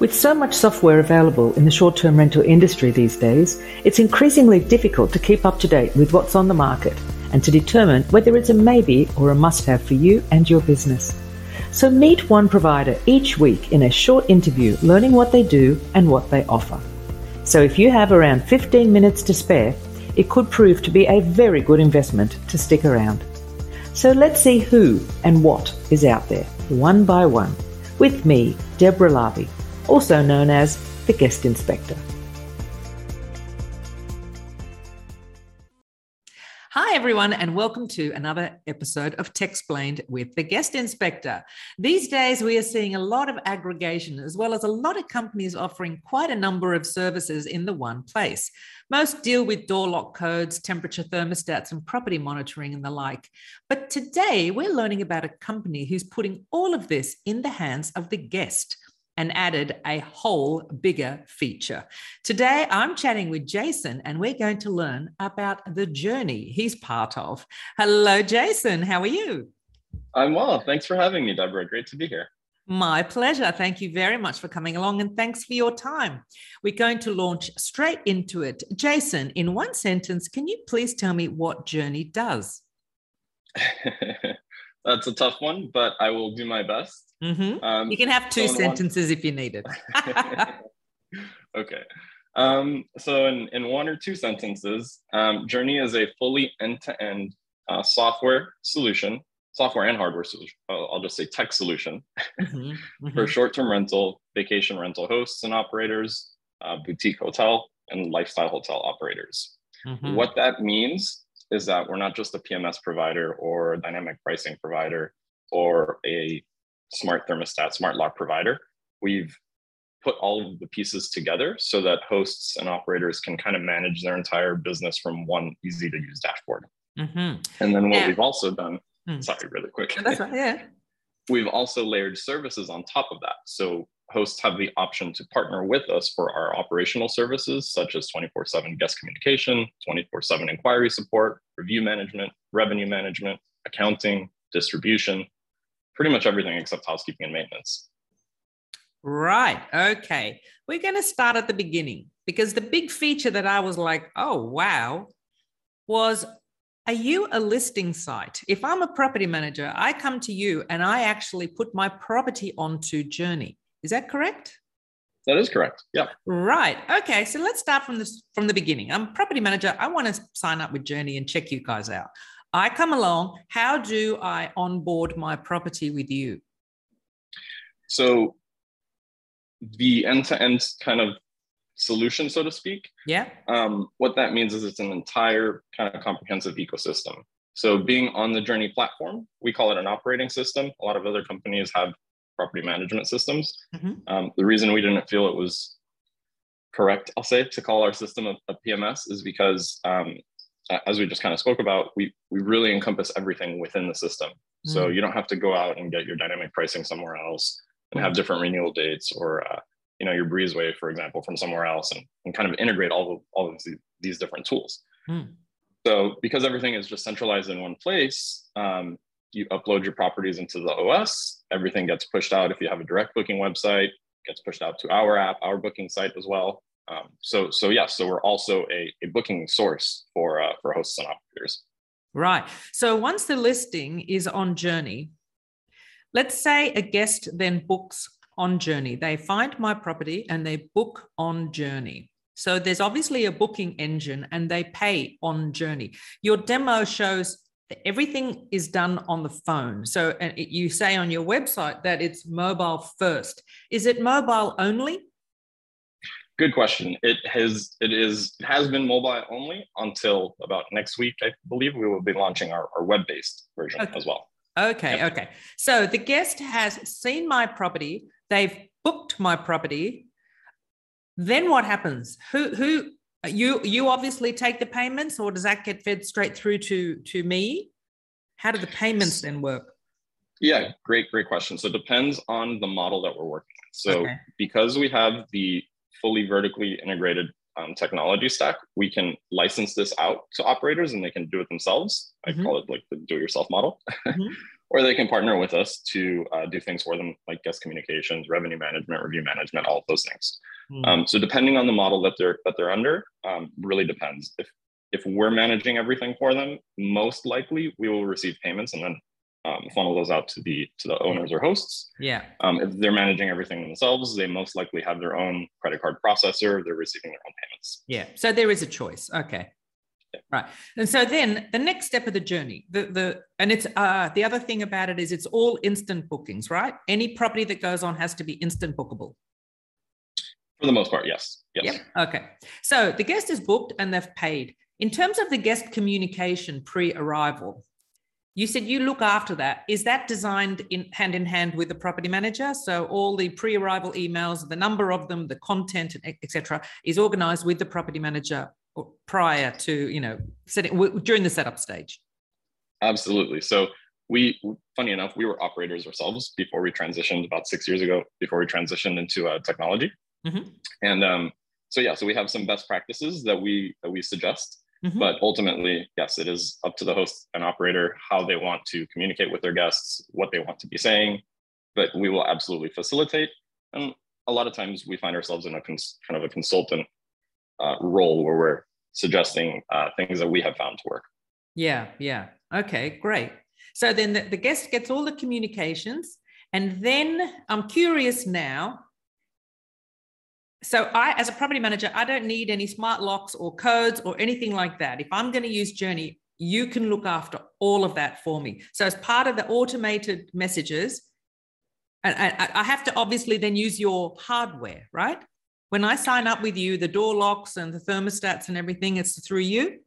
With so much software available in the short term rental industry these days, it's increasingly difficult to keep up to date with what's on the market and to determine whether it's a maybe or a must have for you and your business. So meet one provider each week in a short interview learning what they do and what they offer. So if you have around 15 minutes to spare, it could prove to be a very good investment to stick around. So let's see who and what is out there, one by one, with me, Deborah Larby also known as the guest Innspector. Hi, everyone, and welcome to another episode of Techsplained with the Guest Innspector. These days, we are seeing a lot of aggregation, as well as a lot of companies offering quite a number of services in the one place. Most deal with door lock codes, temperature thermostats, and property monitoring and the like. But today, we're learning about a company who's putting all of this in the hands of the guest and added a whole bigger feature. Today, I'm chatting with Jason, and we're going to learn about the journey he's part of. Hello, Jason. How are you? I'm well. Thanks for having me, Deborah. Great to be here. My pleasure. Thank you very much for coming along and thanks for your time. We're going to launch straight into it. Jason, in one sentence, can you please tell me what Jurny does? That's a tough one, but I will do my best. Mm-hmm. Um, you can have two sentences one... if you need it. okay. Um, so, in, in one or two sentences, um, Jurny is a fully end to end software solution, software and hardware solution. I'll just say tech solution mm-hmm. Mm-hmm. for short term rental, vacation rental hosts and operators, uh, boutique hotel, and lifestyle hotel operators. Mm-hmm. What that means is that we're not just a PMS provider or a dynamic pricing provider or a smart thermostat, smart lock provider, we've put all of the pieces together so that hosts and operators can kind of manage their entire business from one easy to use dashboard. Mm-hmm. And then what yeah. we've also done, mm. sorry, really quick. That's right, yeah. we've also layered services on top of that. So hosts have the option to partner with us for our operational services, such as 24 7 guest communication, 24 7 inquiry support, review management, revenue management, accounting, distribution, pretty much everything except housekeeping and maintenance. Right. Okay. We're going to start at the beginning because the big feature that I was like, oh, wow, was are you a listing site? If I'm a property manager, I come to you and I actually put my property onto Jurny. Is that correct? That is correct. Yeah. Right. Okay. So let's start from this from the beginning. I'm a property manager. I want to sign up with Jurny and check you guys out. I come along. How do I onboard my property with you? So, the end to end kind of solution, so to speak. Yeah. Um, what that means is it's an entire kind of comprehensive ecosystem. So, being on the Jurny platform, we call it an operating system. A lot of other companies have property management systems. Mm-hmm. Um, the reason we didn't feel it was correct, I'll say, to call our system a, a PMS is because um, as we just kind of spoke about, we we really encompass everything within the system. Mm. So you don't have to go out and get your dynamic pricing somewhere else and have different renewal dates or uh, you know your breezeway, for example, from somewhere else, and, and kind of integrate all of all of these, these different tools. Mm. So because everything is just centralized in one place, um, you upload your properties into the OS. Everything gets pushed out. If you have a direct booking website, gets pushed out to our app, our booking site as well. Um, so so yeah, so we're also a, a booking source for uh, for hosts and operators. Right. So once the listing is on Jurny, let's say a guest then books on Jurny. They find my property and they book on Jurny. So there's obviously a booking engine and they pay on Jurny. Your demo shows that everything is done on the phone. So you say on your website that it's mobile first. Is it mobile only? Good question. It has it is it has been mobile only until about next week. I believe we will be launching our, our web based version okay. as well. Okay, yep. okay. So the guest has seen my property. They've booked my property. Then what happens? Who who you you obviously take the payments, or does that get fed straight through to to me? How do the payments then work? Yeah, great, great question. So it depends on the model that we're working. So okay. because we have the fully vertically integrated um, technology stack, we can license this out to operators and they can do it themselves. Mm-hmm. I call it like the do it yourself model. Mm-hmm. or they can partner with us to uh, do things for them like guest communications, revenue management, review management, all of those things. Mm. Um, so depending on the model that they're that they're under, um, really depends. If if we're managing everything for them, most likely we will receive payments and then um, funnel those out to the to the owners or hosts. Yeah. Um, if they're managing everything themselves, they most likely have their own credit card processor. They're receiving their own payments. Yeah. So there is a choice. Okay. Yeah. Right. And so then the next step of the journey, the the and it's uh the other thing about it is it's all instant bookings, right? Any property that goes on has to be instant bookable. For the most part, yes. Yes. Yep. Okay. So the guest is booked and they've paid. In terms of the guest communication pre-arrival, you said you look after that. Is that designed in hand in hand with the property manager? So all the pre-arrival emails, the number of them, the content, and etc., is organized with the property manager prior to you know setting during the setup stage. Absolutely. So we, funny enough, we were operators ourselves before we transitioned about six years ago. Before we transitioned into uh, technology, mm-hmm. and um, so yeah, so we have some best practices that we that we suggest Mm-hmm. But ultimately, yes, it is up to the host and operator how they want to communicate with their guests, what they want to be saying. But we will absolutely facilitate. And a lot of times we find ourselves in a cons- kind of a consultant uh, role where we're suggesting uh, things that we have found to work. Yeah, yeah. Okay, great. So then the, the guest gets all the communications. And then I'm curious now so I, as a property manager, I don't need any smart locks or codes or anything like that. If I'm going to use Jurny, you can look after all of that for me. So as part of the automated messages, and I have to obviously then use your hardware, right? When I sign up with you, the door locks and the thermostats and everything, it's through you.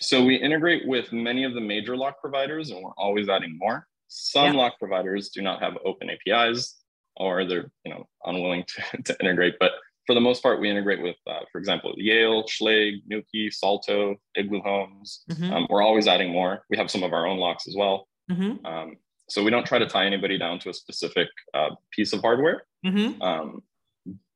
So we integrate with many of the major lock providers, and we're always adding more. Some lock providers do not have open APIs or they're you know unwilling to, to integrate. But for the most part, we integrate with, uh, for example, Yale, Schlage, Nuki, Salto, Igloo Homes. Mm-hmm. Um, we're always adding more. We have some of our own locks as well. Mm-hmm. Um, so we don't try to tie anybody down to a specific uh, piece of hardware. Mm-hmm. Um,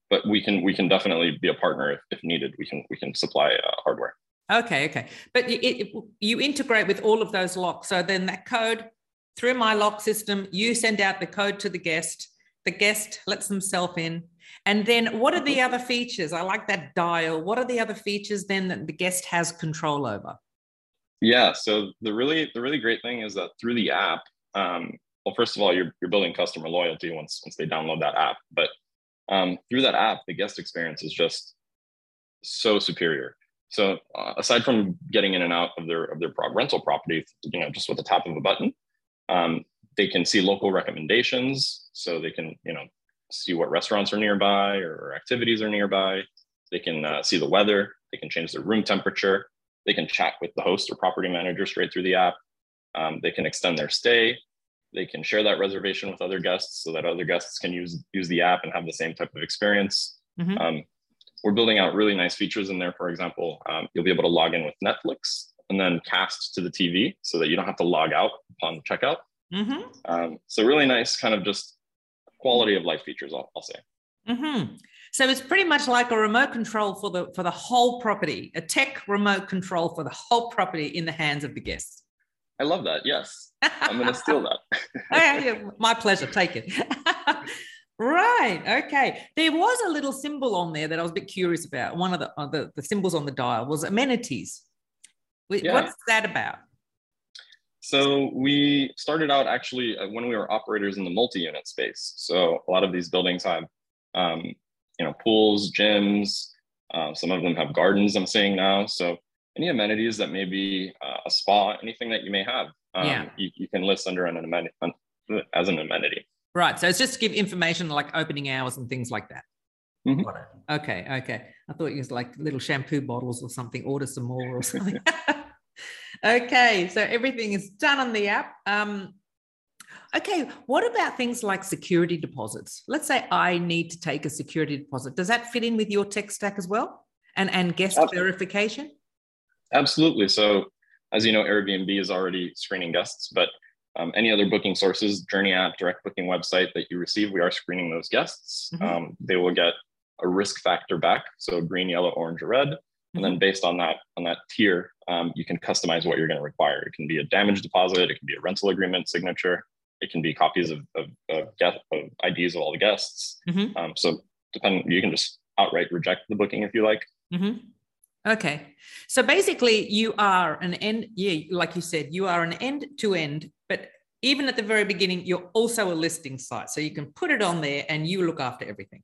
but we can we can definitely be a partner if, if needed. We can we can supply uh, hardware. Okay, okay. But it, it, you integrate with all of those locks. So then that code through my lock system, you send out the code to the guest the guest lets themselves in. And then what are the other features? I like that dial. What are the other features then that the guest has control over? Yeah. So the really the really great thing is that through the app, um, well, first of all, you're you're building customer loyalty once once they download that app. But um, through that app, the guest experience is just so superior. So uh, aside from getting in and out of their of their rental property, you know, just with the tap of a button, um, they can see local recommendations so they can you know see what restaurants are nearby or activities are nearby. They can uh, see the weather. They can change their room temperature. They can chat with the host or property manager straight through the app. Um, they can extend their stay. They can share that reservation with other guests so that other guests can use use the app and have the same type of experience. Mm-hmm. um, we're building out really nice features in there. For example um, you'll be able to log in with netflix and then cast to the tv so that you don't have to log out upon checkout Mm-hmm. Um, so really nice, kind of just quality of life features. I'll, I'll say. Mm-hmm. So it's pretty much like a remote control for the for the whole property, a tech remote control for the whole property in the hands of the guests. I love that. Yes, I'm going to steal that. my pleasure. Take it. right. Okay. There was a little symbol on there that I was a bit curious about. One of the uh, the, the symbols on the dial was amenities. Yeah. What's that about? So we started out actually uh, when we were operators in the multi-unit space. So a lot of these buildings have, um, you know, pools, gyms. Uh, some of them have gardens. I'm seeing now. So any amenities that may be uh, a spa, anything that you may have, um, yeah. you, you, can list under an amenity as an amenity. Right. So it's just to give information like opening hours and things like that. Mm-hmm. Okay. Okay. I thought it was like little shampoo bottles or something. Order some more or something. Okay, so everything is done on the app. Um, okay, what about things like security deposits? Let's say I need to take a security deposit. Does that fit in with your tech stack as well? And and guest Absolutely. verification? Absolutely. So as you know, Airbnb is already screening guests, but um, any other booking sources, Jurny app, direct booking website that you receive, we are screening those guests. Mm-hmm. Um, they will get a risk factor back, so green, yellow, orange, or red. And then based on that on that tier, um, you can customize what you're going to require. It can be a damage deposit, it can be a rental agreement signature, it can be copies of of, of, guest, of IDs of all the guests. Mm-hmm. Um, so depending, you can just outright reject the booking if you like. Mm-hmm. Okay, so basically, you are an end. Yeah, like you said, you are an end to end, but even at the very beginning, you're also a listing site, so you can put it on there and you look after everything.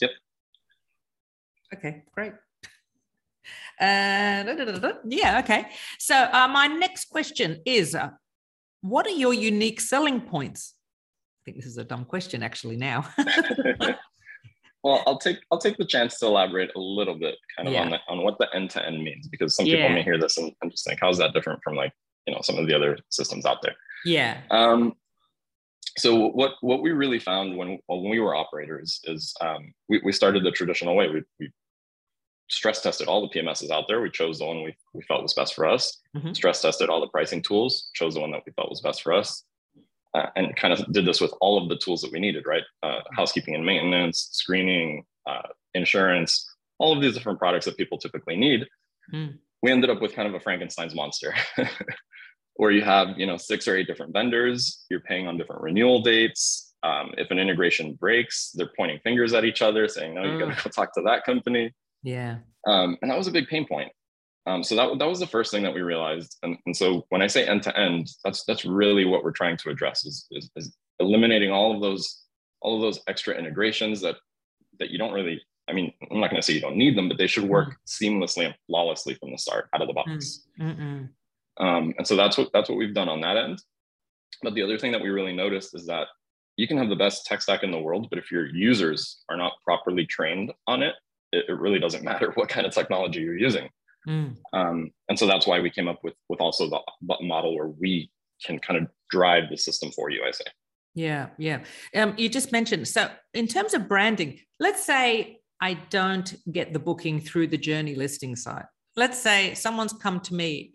Yep. Okay, great. Uh, da, da, da, yeah, okay. So uh, my next question is, uh, what are your unique selling points? I think this is a dumb question, actually. Now. well, I'll take I'll take the chance to elaborate a little bit, kind of yeah. on the, on what the end to end means, because some people may hear this and, and just think, how is that different from like you know some of the other systems out there? Yeah. Um, so what what we really found when when we were operators is um, we, we started the traditional way. We, we stress tested all the PMSs out there. We chose the one we, we felt was best for us. Mm-hmm. Stress tested all the pricing tools, chose the one that we felt was best for us, uh, and kind of did this with all of the tools that we needed, right? Uh, housekeeping and maintenance, screening, uh, insurance, all of these different products that people typically need. Mm. We ended up with kind of a Frankenstein's monster. where you have you know six or eight different vendors you're paying on different renewal dates um, if an integration breaks they're pointing fingers at each other saying no you got to go talk to that company yeah. Um, and that was a big pain point. Um, so that, that was the first thing that we realized. And, and so when I say end to end, that's that's really what we're trying to address is, is, is eliminating all of those all of those extra integrations that that you don't really. I mean, I'm not going to say you don't need them, but they should work mm. seamlessly and flawlessly from the start out of the box. Mm. Um, and so that's what that's what we've done on that end. But the other thing that we really noticed is that you can have the best tech stack in the world, but if your users are not properly trained on it, it, it really doesn't matter what kind of technology you're using. Mm. Um, and so that's why we came up with with also the model where we can kind of drive the system for you. I say. Yeah, yeah. Um, you just mentioned so in terms of branding. Let's say I don't get the booking through the Jurny listing site. Let's say someone's come to me.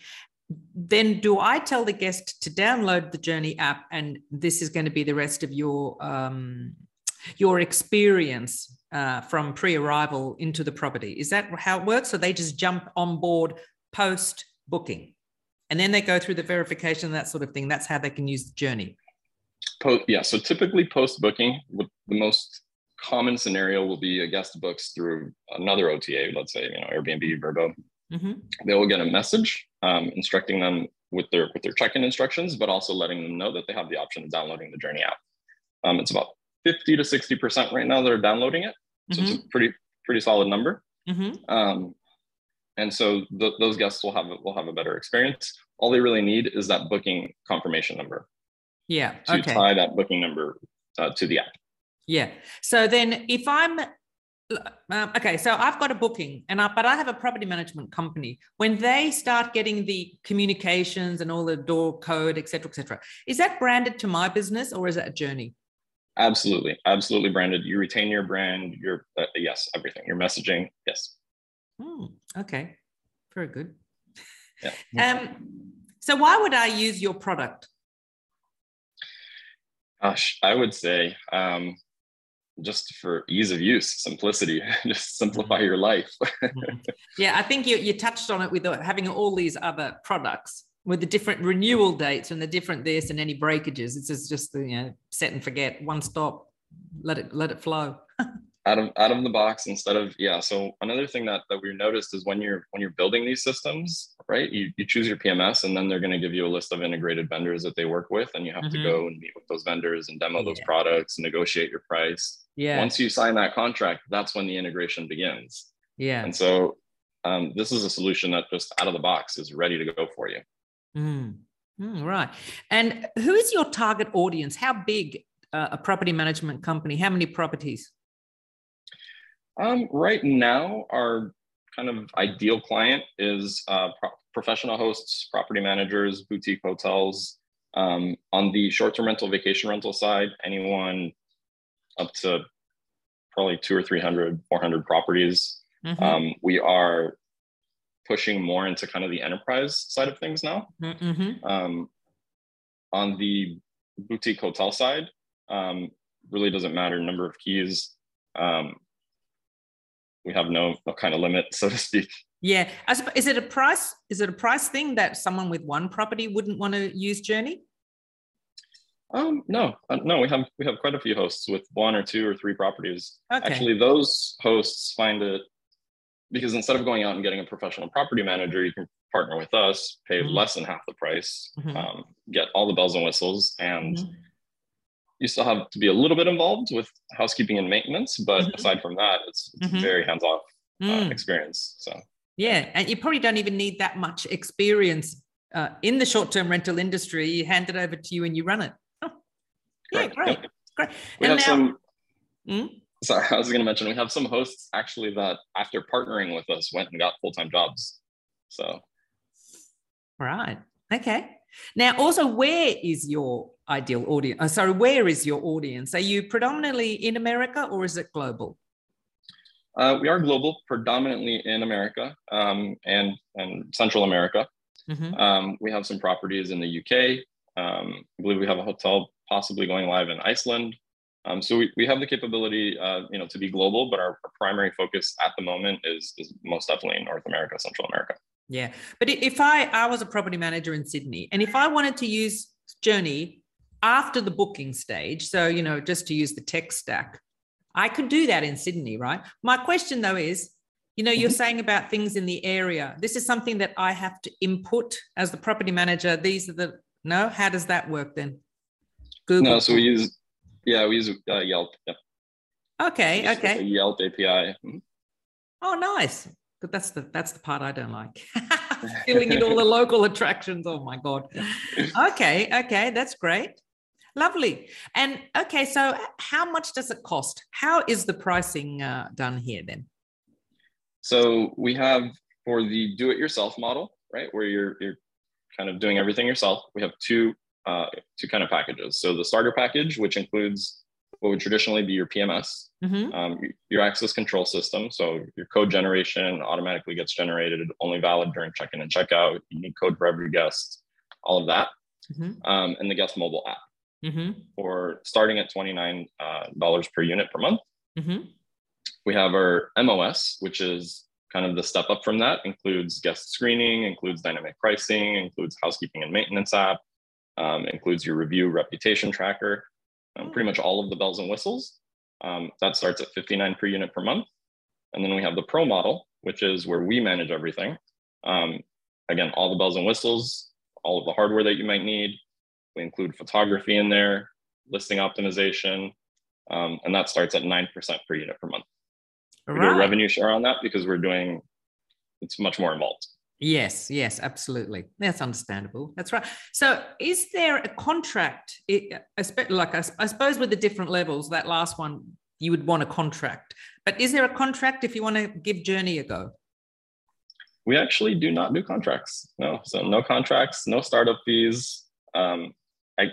Then do I tell the guest to download the Jurny app, and this is going to be the rest of your um, your experience uh, from pre-arrival into the property. Is that how it works? So they just jump on board post booking, and then they go through the verification, that sort of thing. That's how they can use the journey. Post, yeah. So typically post booking, the most common scenario will be a guest books through another OTA, let's say you know Airbnb, Vrbo. Mm-hmm. They will get a message um, instructing them with their with their check-in instructions, but also letting them know that they have the option of downloading the Jurny app. Um, it's about 50 to 60% right now that are downloading it. So mm-hmm. it's a mm-hmm. pretty, pretty solid number. Mm-hmm. Um, and so th- those guests will have, will have a better experience. All they really need is that booking confirmation number. Yeah. To okay. tie that booking number uh, to the app. Yeah. So then if I'm um, okay, so I've got a booking, and I, but I have a property management company. When they start getting the communications and all the door code, et cetera, et cetera, is that branded to my business or is it a Jurny? Absolutely, absolutely branded. You retain your brand. Your uh, yes, everything. Your messaging, yes. Hmm, okay, very good. Yeah. Um, so why would I use your product? Gosh, I would say um, just for ease of use, simplicity, just simplify your life. Hmm. yeah, I think you, you touched on it with having all these other products with the different renewal dates and the different this and any breakages. It's just, just the, you know, set and forget, one stop, let it let it flow. out of out of the box instead of yeah. So another thing that that we noticed is when you're when you're building these systems, right? You you choose your PMS and then they're going to give you a list of integrated vendors that they work with, and you have mm-hmm. to go and meet with those vendors and demo yeah. those products, negotiate your price. Yeah. Once you sign that contract, that's when the integration begins. Yeah. And so um, this is a solution that just out of the box is ready to go for you. Mm. Mm, right. And who is your target audience? How big uh, a property management company? How many properties? Um, right now, our kind of ideal client is uh, pro- professional hosts, property managers, boutique hotels. Um, on the short-term rental, vacation rental side, anyone up to probably two or 300, 400 properties. Mm-hmm. Um, we are pushing more into kind of the enterprise side of things now. Mm-hmm. Um, on the boutique hotel side, um, really doesn't matter number of keys. Um, we have no, no kind of limit, so to speak. Yeah. Is it a price? Is it a price thing that someone with one property wouldn't want to use Jurny? Um, no, uh, no, we have we have quite a few hosts with one or two or three properties. Okay. Actually, those hosts find it because instead of going out and getting a professional property manager, you can partner with us, pay mm-hmm. less than half the price, mm-hmm. um, get all the bells and whistles, and mm-hmm. you still have to be a little bit involved with housekeeping and maintenance. But mm-hmm. aside from that, it's, it's mm-hmm. very hands off uh, mm. experience. So yeah, and you probably don't even need that much experience uh, in the short term rental industry. You hand it over to you and you run it. Yeah, great. Yep. Great. We and have now, some. Hmm? Sorry, I was going to mention we have some hosts actually that after partnering with us went and got full time jobs. So. Right. Okay. Now, also, where is your ideal audience? Oh, sorry, where is your audience? Are you predominantly in America or is it global? Uh, we are global, predominantly in America um, and and Central America. Mm-hmm. Um, we have some properties in the UK. Um, I believe we have a hotel possibly going live in Iceland. Um, so we, we have the capability, uh, you know, to be global, but our, our, primary focus at the moment is, is most definitely in North America, Central America. Yeah, but if I I was a property manager in Sydney, and if I wanted to use Jurny after the booking stage, so you know, just to use the tech stack, I could do that in Sydney, right? My question though is, you know, you're mm-hmm. saying about things in the area. This is something that I have to input as the property manager. These are the no. How does that work then? Google. No, so we use yeah, we use uh, Yelp. Yep. Okay. okay. Yelp API. Mm-hmm. Oh, nice. But that's the that's the part I don't like. Filling in all the local attractions. Oh my god. Okay. Okay. That's great. Lovely. And okay, so how much does it cost? How is the pricing uh, done here then? So we have for the do-it-yourself model, right, where you're you're kind of doing everything yourself. We have two uh, two kind of packages. So the starter package, which includes what would traditionally be your PMS, mm-hmm. um, your access control system. So your code generation automatically gets generated, only valid during check-in and checkout. Unique code for every guest, all of that, mm-hmm. um, and the guest mobile app. Mm-hmm. For starting at twenty nine uh, dollars per unit per month. Mm-hmm. We have our MOS, which is kind of the step up from that. Includes guest screening, includes dynamic pricing, includes housekeeping and maintenance app, um, includes your review reputation tracker, um, pretty much all of the bells and whistles. Um, that starts at 59 per unit per month. And then we have the pro model, which is where we manage everything. Um, again, all the bells and whistles, all of the hardware that you might need. We include photography in there, listing optimization, um, and that starts at 9% per unit per month. We right. do a revenue share on that because we're doing, it's much more involved. Yes, yes, absolutely. That's understandable. That's right. So, is there a contract? Like, I suppose with the different levels, that last one, you would want a contract. But is there a contract if you want to give Jurny a go? We actually do not do contracts. No, so no contracts, no startup fees. Um, I,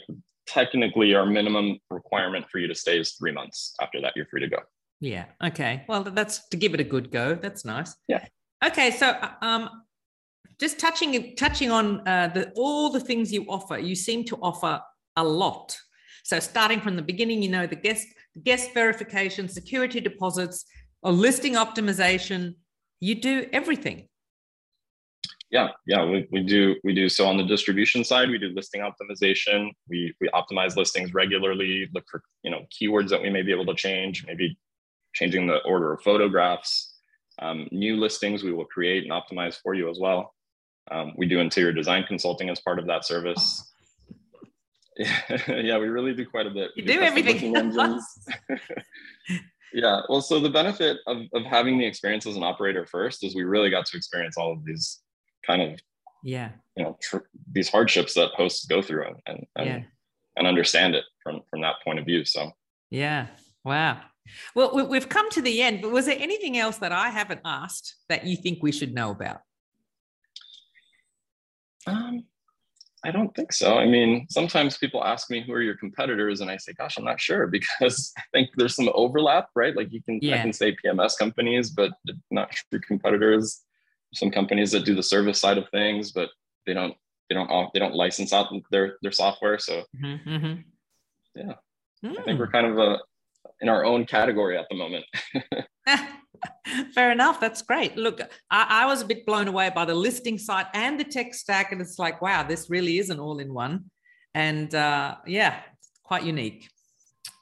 technically, our minimum requirement for you to stay is three months. After that, you're free to go. Yeah. Okay. Well, that's to give it a good go. That's nice. Yeah. Okay. So, um, just touching touching on uh, the, all the things you offer, you seem to offer a lot. So starting from the beginning, you know the guest guest verification, security deposits, or listing optimization. You do everything. Yeah, yeah, we, we do we do so on the distribution side. We do listing optimization. We we optimize listings regularly. Look for you know keywords that we may be able to change. Maybe changing the order of photographs. Um, new listings we will create and optimize for you as well. Um, we do interior design consulting as part of that service. yeah, we really do quite a bit. You do everything. yeah, well, so the benefit of, of having the experience as an operator first is we really got to experience all of these kind of yeah you know tr- these hardships that hosts go through and and, and, yeah. and understand it from from that point of view. So yeah, wow. Well, we've come to the end, but was there anything else that I haven't asked that you think we should know about? Um, I don't think so. I mean, sometimes people ask me who are your competitors, and I say, "Gosh, I'm not sure," because I think there's some overlap, right? Like you can, yeah. I can say PMS companies, but not true competitors. Some companies that do the service side of things, but they don't, they don't, they don't license out their their software. So, mm-hmm, mm-hmm. yeah, mm. I think we're kind of a in our own category at the moment. Fair enough. That's great. Look, I, I, was a bit blown away by the listing site and the tech stack. And it's like, wow, this really is an all in one. And uh, yeah, quite unique.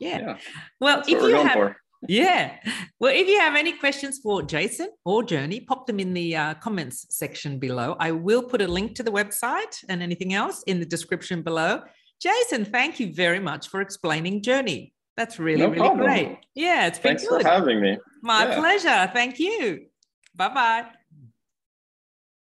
Yeah. yeah. Well, if you have. For. Yeah. Well, if you have any questions for Jason or Jurny, pop them in the uh, comments section below. I will put a link to the website and anything else in the description below. Jason, thank you very much for explaining Jurny. That's really, no really problem. great. Yeah, it's been Thanks good. for having me. My yeah. pleasure. Thank you. Bye bye.